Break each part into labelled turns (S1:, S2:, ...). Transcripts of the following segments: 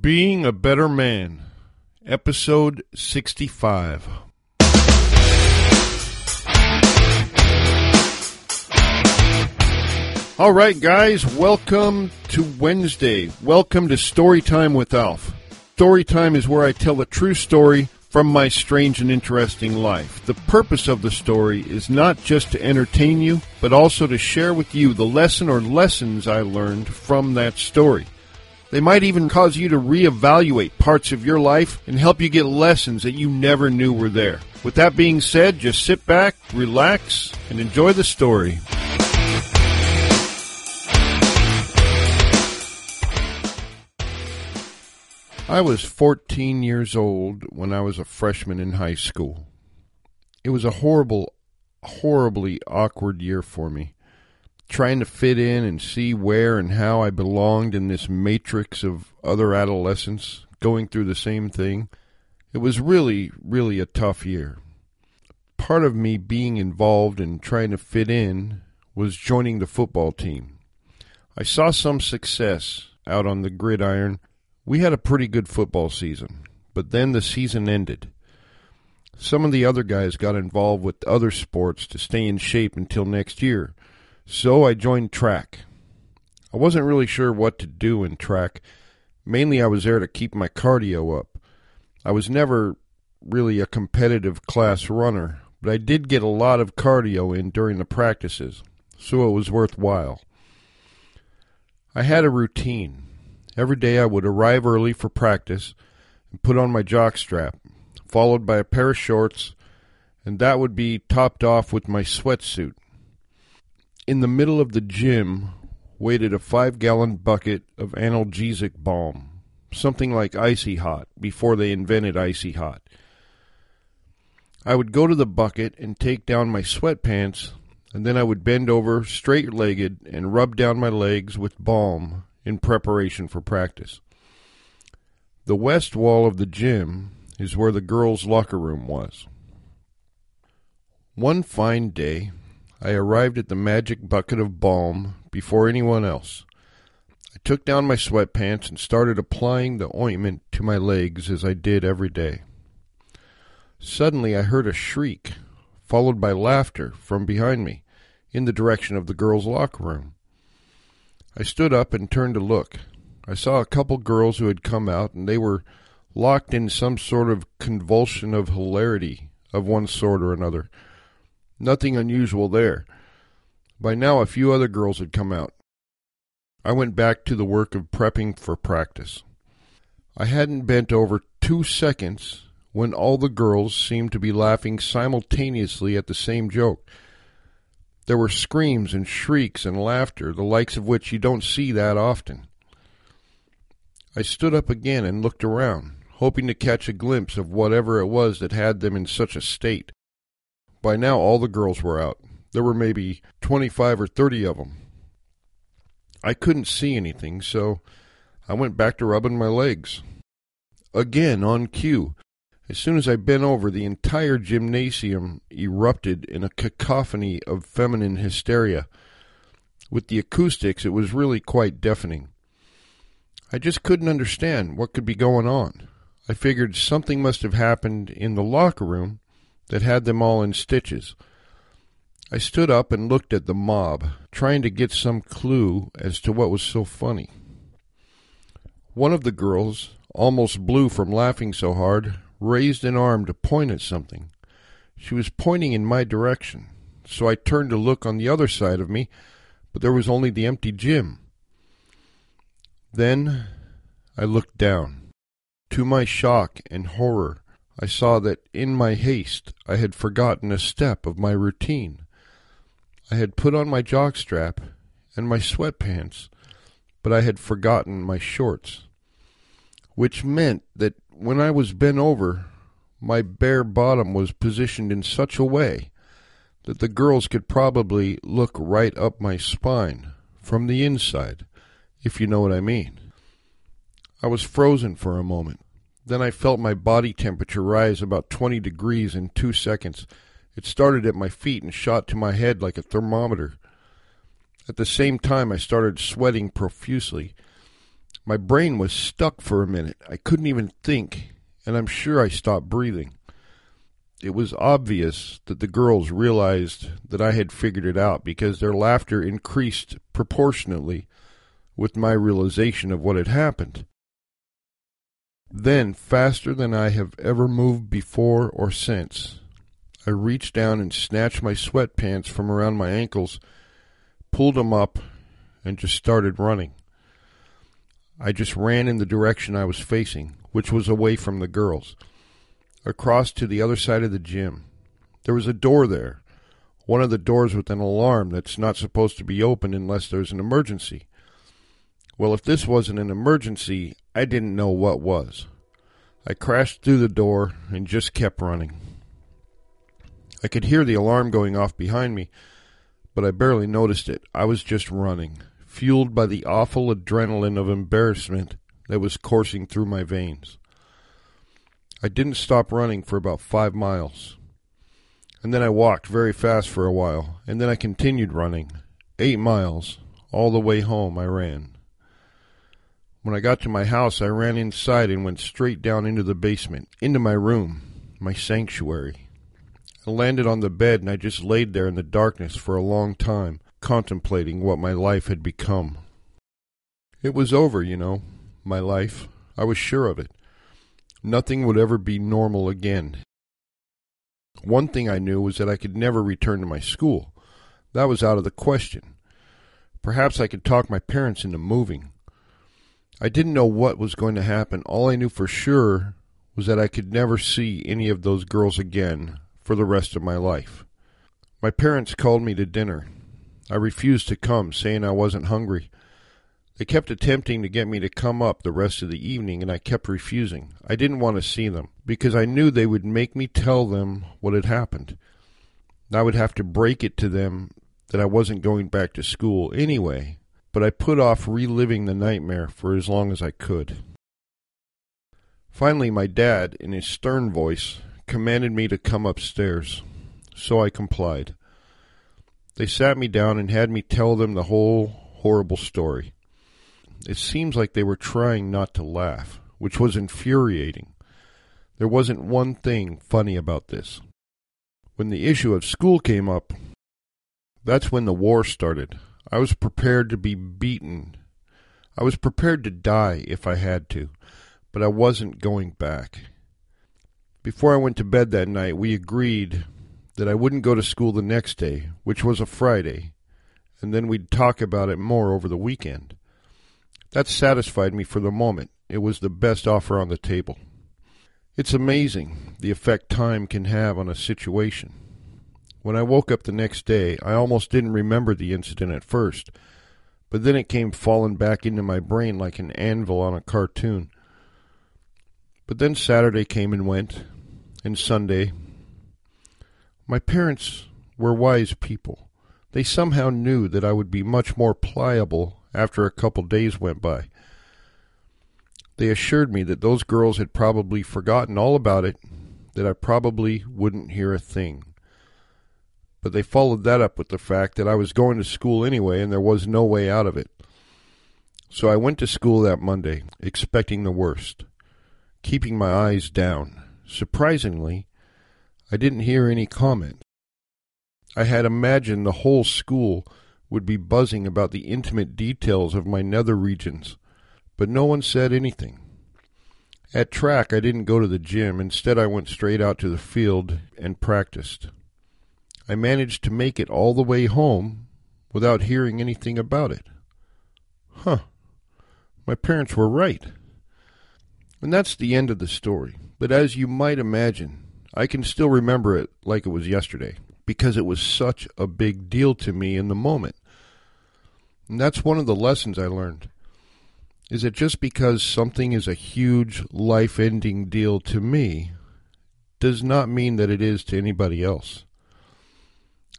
S1: Being a Better Man, Episode 65. All right, guys, welcome to Wednesday. Welcome to Story Time with Alf. Story Time is where I tell a true story from my strange and interesting life. The purpose of the story is not just to entertain you, but also to share with you the lesson or lessons I learned from that story. They might even cause you to reevaluate parts of your life and help you get lessons that you never knew were there. With that being said, just sit back, relax, and enjoy the story. I was 14 years old when I was a freshman in high school. It was a horrible, horribly awkward year for me. Trying to fit in and see where and how I belonged in this matrix of other adolescents going through the same thing. It was really, really a tough year. Part of me being involved in trying to fit in was joining the football team. I saw some success out on the gridiron we had a pretty good football season, but then the season ended. Some of the other guys got involved with other sports to stay in shape until next year, so I joined track. I wasn't really sure what to do in track. Mainly, I was there to keep my cardio up. I was never really a competitive class runner, but I did get a lot of cardio in during the practices, so it was worthwhile. I had a routine. Every day I would arrive early for practice and put on my jock strap, followed by a pair of shorts, and that would be topped off with my sweatsuit. In the middle of the gym waited a five gallon bucket of analgesic balm, something like icy hot, before they invented icy hot. I would go to the bucket and take down my sweatpants, and then I would bend over straight legged and rub down my legs with balm in preparation for practice. The west wall of the gym is where the girls' locker room was. One fine day, I arrived at the magic bucket of balm before anyone else. I took down my sweatpants and started applying the ointment to my legs as I did every day. Suddenly I heard a shriek, followed by laughter from behind me, in the direction of the girls' locker room. I stood up and turned to look. I saw a couple girls who had come out, and they were locked in some sort of convulsion of hilarity of one sort or another. Nothing unusual there. By now, a few other girls had come out. I went back to the work of prepping for practice. I hadn't bent over two seconds when all the girls seemed to be laughing simultaneously at the same joke. There were screams and shrieks and laughter, the likes of which you don't see that often. I stood up again and looked around, hoping to catch a glimpse of whatever it was that had them in such a state. By now all the girls were out. There were maybe twenty-five or thirty of them. I couldn't see anything, so I went back to rubbing my legs. Again, on cue, as soon as I bent over, the entire gymnasium erupted in a cacophony of feminine hysteria. With the acoustics, it was really quite deafening. I just couldn't understand what could be going on. I figured something must have happened in the locker room that had them all in stitches. I stood up and looked at the mob, trying to get some clue as to what was so funny. One of the girls, almost blue from laughing so hard, raised an arm to point at something. She was pointing in my direction, so I turned to look on the other side of me, but there was only the empty gym. Then I looked down. To my shock and horror, I saw that in my haste I had forgotten a step of my routine. I had put on my jockstrap and my sweatpants, but I had forgotten my shorts, which meant that when I was bent over, my bare bottom was positioned in such a way that the girls could probably look right up my spine from the inside, if you know what I mean. I was frozen for a moment. Then I felt my body temperature rise about 20 degrees in two seconds. It started at my feet and shot to my head like a thermometer. At the same time, I started sweating profusely. My brain was stuck for a minute. I couldn't even think, and I'm sure I stopped breathing. It was obvious that the girls realized that I had figured it out because their laughter increased proportionately with my realization of what had happened. Then, faster than I have ever moved before or since, I reached down and snatched my sweatpants from around my ankles, pulled them up, and just started running. I just ran in the direction I was facing, which was away from the girls across to the other side of the gym. There was a door there, one of the doors with an alarm that's not supposed to be opened unless there's an emergency. Well, if this wasn't an emergency, I didn't know what was. I crashed through the door and just kept running. I could hear the alarm going off behind me, but I barely noticed it. I was just running, fueled by the awful adrenaline of embarrassment that was coursing through my veins. I didn't stop running for about five miles. And then I walked very fast for a while, and then I continued running. Eight miles. All the way home I ran. When I got to my house, I ran inside and went straight down into the basement, into my room, my sanctuary. I landed on the bed and I just laid there in the darkness for a long time, contemplating what my life had become. It was over, you know, my life. I was sure of it. Nothing would ever be normal again. One thing I knew was that I could never return to my school. That was out of the question. Perhaps I could talk my parents into moving. I didn't know what was going to happen. All I knew for sure was that I could never see any of those girls again for the rest of my life. My parents called me to dinner. I refused to come, saying I wasn't hungry. They kept attempting to get me to come up the rest of the evening, and I kept refusing. I didn't want to see them, because I knew they would make me tell them what had happened. I would have to break it to them that I wasn't going back to school anyway, but I put off reliving the nightmare for as long as I could. Finally, my dad, in his stern voice, commanded me to come upstairs, so I complied. They sat me down and had me tell them the whole horrible story. It seems like they were trying not to laugh, which was infuriating. There wasn't one thing funny about this. When the issue of school came up, that's when the war started. I was prepared to be beaten. I was prepared to die if I had to, but I wasn't going back. Before I went to bed that night, we agreed that I wouldn't go to school the next day, which was a Friday, and then we'd talk about it more over the weekend. That satisfied me for the moment. It was the best offer on the table. It's amazing the effect time can have on a situation. When I woke up the next day, I almost didn't remember the incident at first, but then it came falling back into my brain like an anvil on a cartoon. But then Saturday came and went, and Sunday. My parents were wise people. They somehow knew that I would be much more pliable after a couple days went by. They assured me that those girls had probably forgotten all about it, that I probably wouldn't hear a thing. But they followed that up with the fact that I was going to school anyway and there was no way out of it. So I went to school that Monday, expecting the worst, keeping my eyes down. Surprisingly, I didn't hear any comment. I had imagined the whole school would be buzzing about the intimate details of my nether regions, but no one said anything. At track, I didn't go to the gym. Instead, I went straight out to the field and practiced. I managed to make it all the way home without hearing anything about it. Huh. My parents were right. And that's the end of the story. But as you might imagine, I can still remember it like it was yesterday because it was such a big deal to me in the moment. And that's one of the lessons I learned. Is that just because something is a huge life ending deal to me does not mean that it is to anybody else.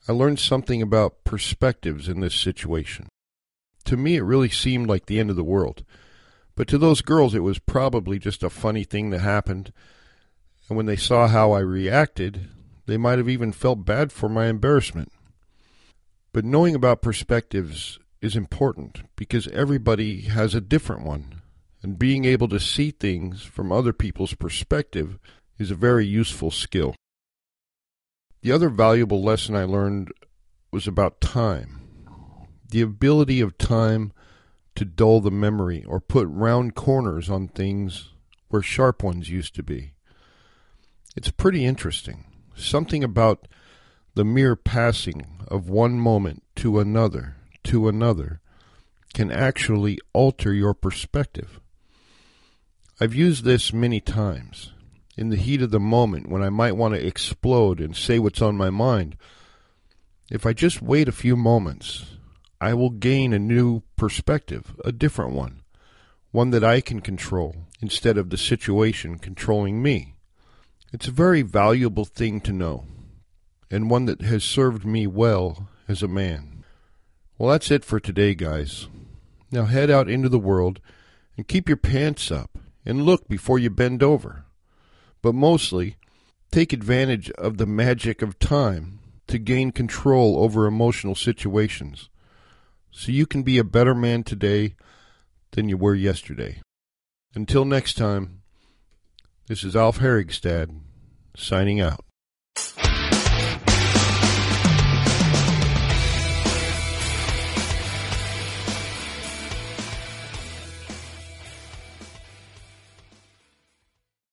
S1: I learned something about perspectives in this situation. To me, it really seemed like the end of the world. But to those girls, it was probably just a funny thing that happened. And when they saw how I reacted, they might have even felt bad for my embarrassment. But knowing about perspectives is important because everybody has a different one. and being able to see things from other people's perspective is a very useful skill. The other valuable lesson I learned was about time. The ability of time to dull the memory or put round corners on things where sharp ones used to be. It's pretty interesting. Something about the mere passing of one moment to another to another can actually alter your perspective. I've used this many times. In the heat of the moment, when I might want to explode and say what's on my mind, if I just wait a few moments, I will gain a new perspective, a different one, one that I can control instead of the situation controlling me. It's a very valuable thing to know, and one that has served me well as a man. Well, that's it for today, guys. Now head out into the world and keep your pants up and look before you bend over. But mostly, take advantage of the magic of time to gain control over emotional situations so you can be a better man today than you were yesterday. Until next time, this is Alf Herigstad signing out.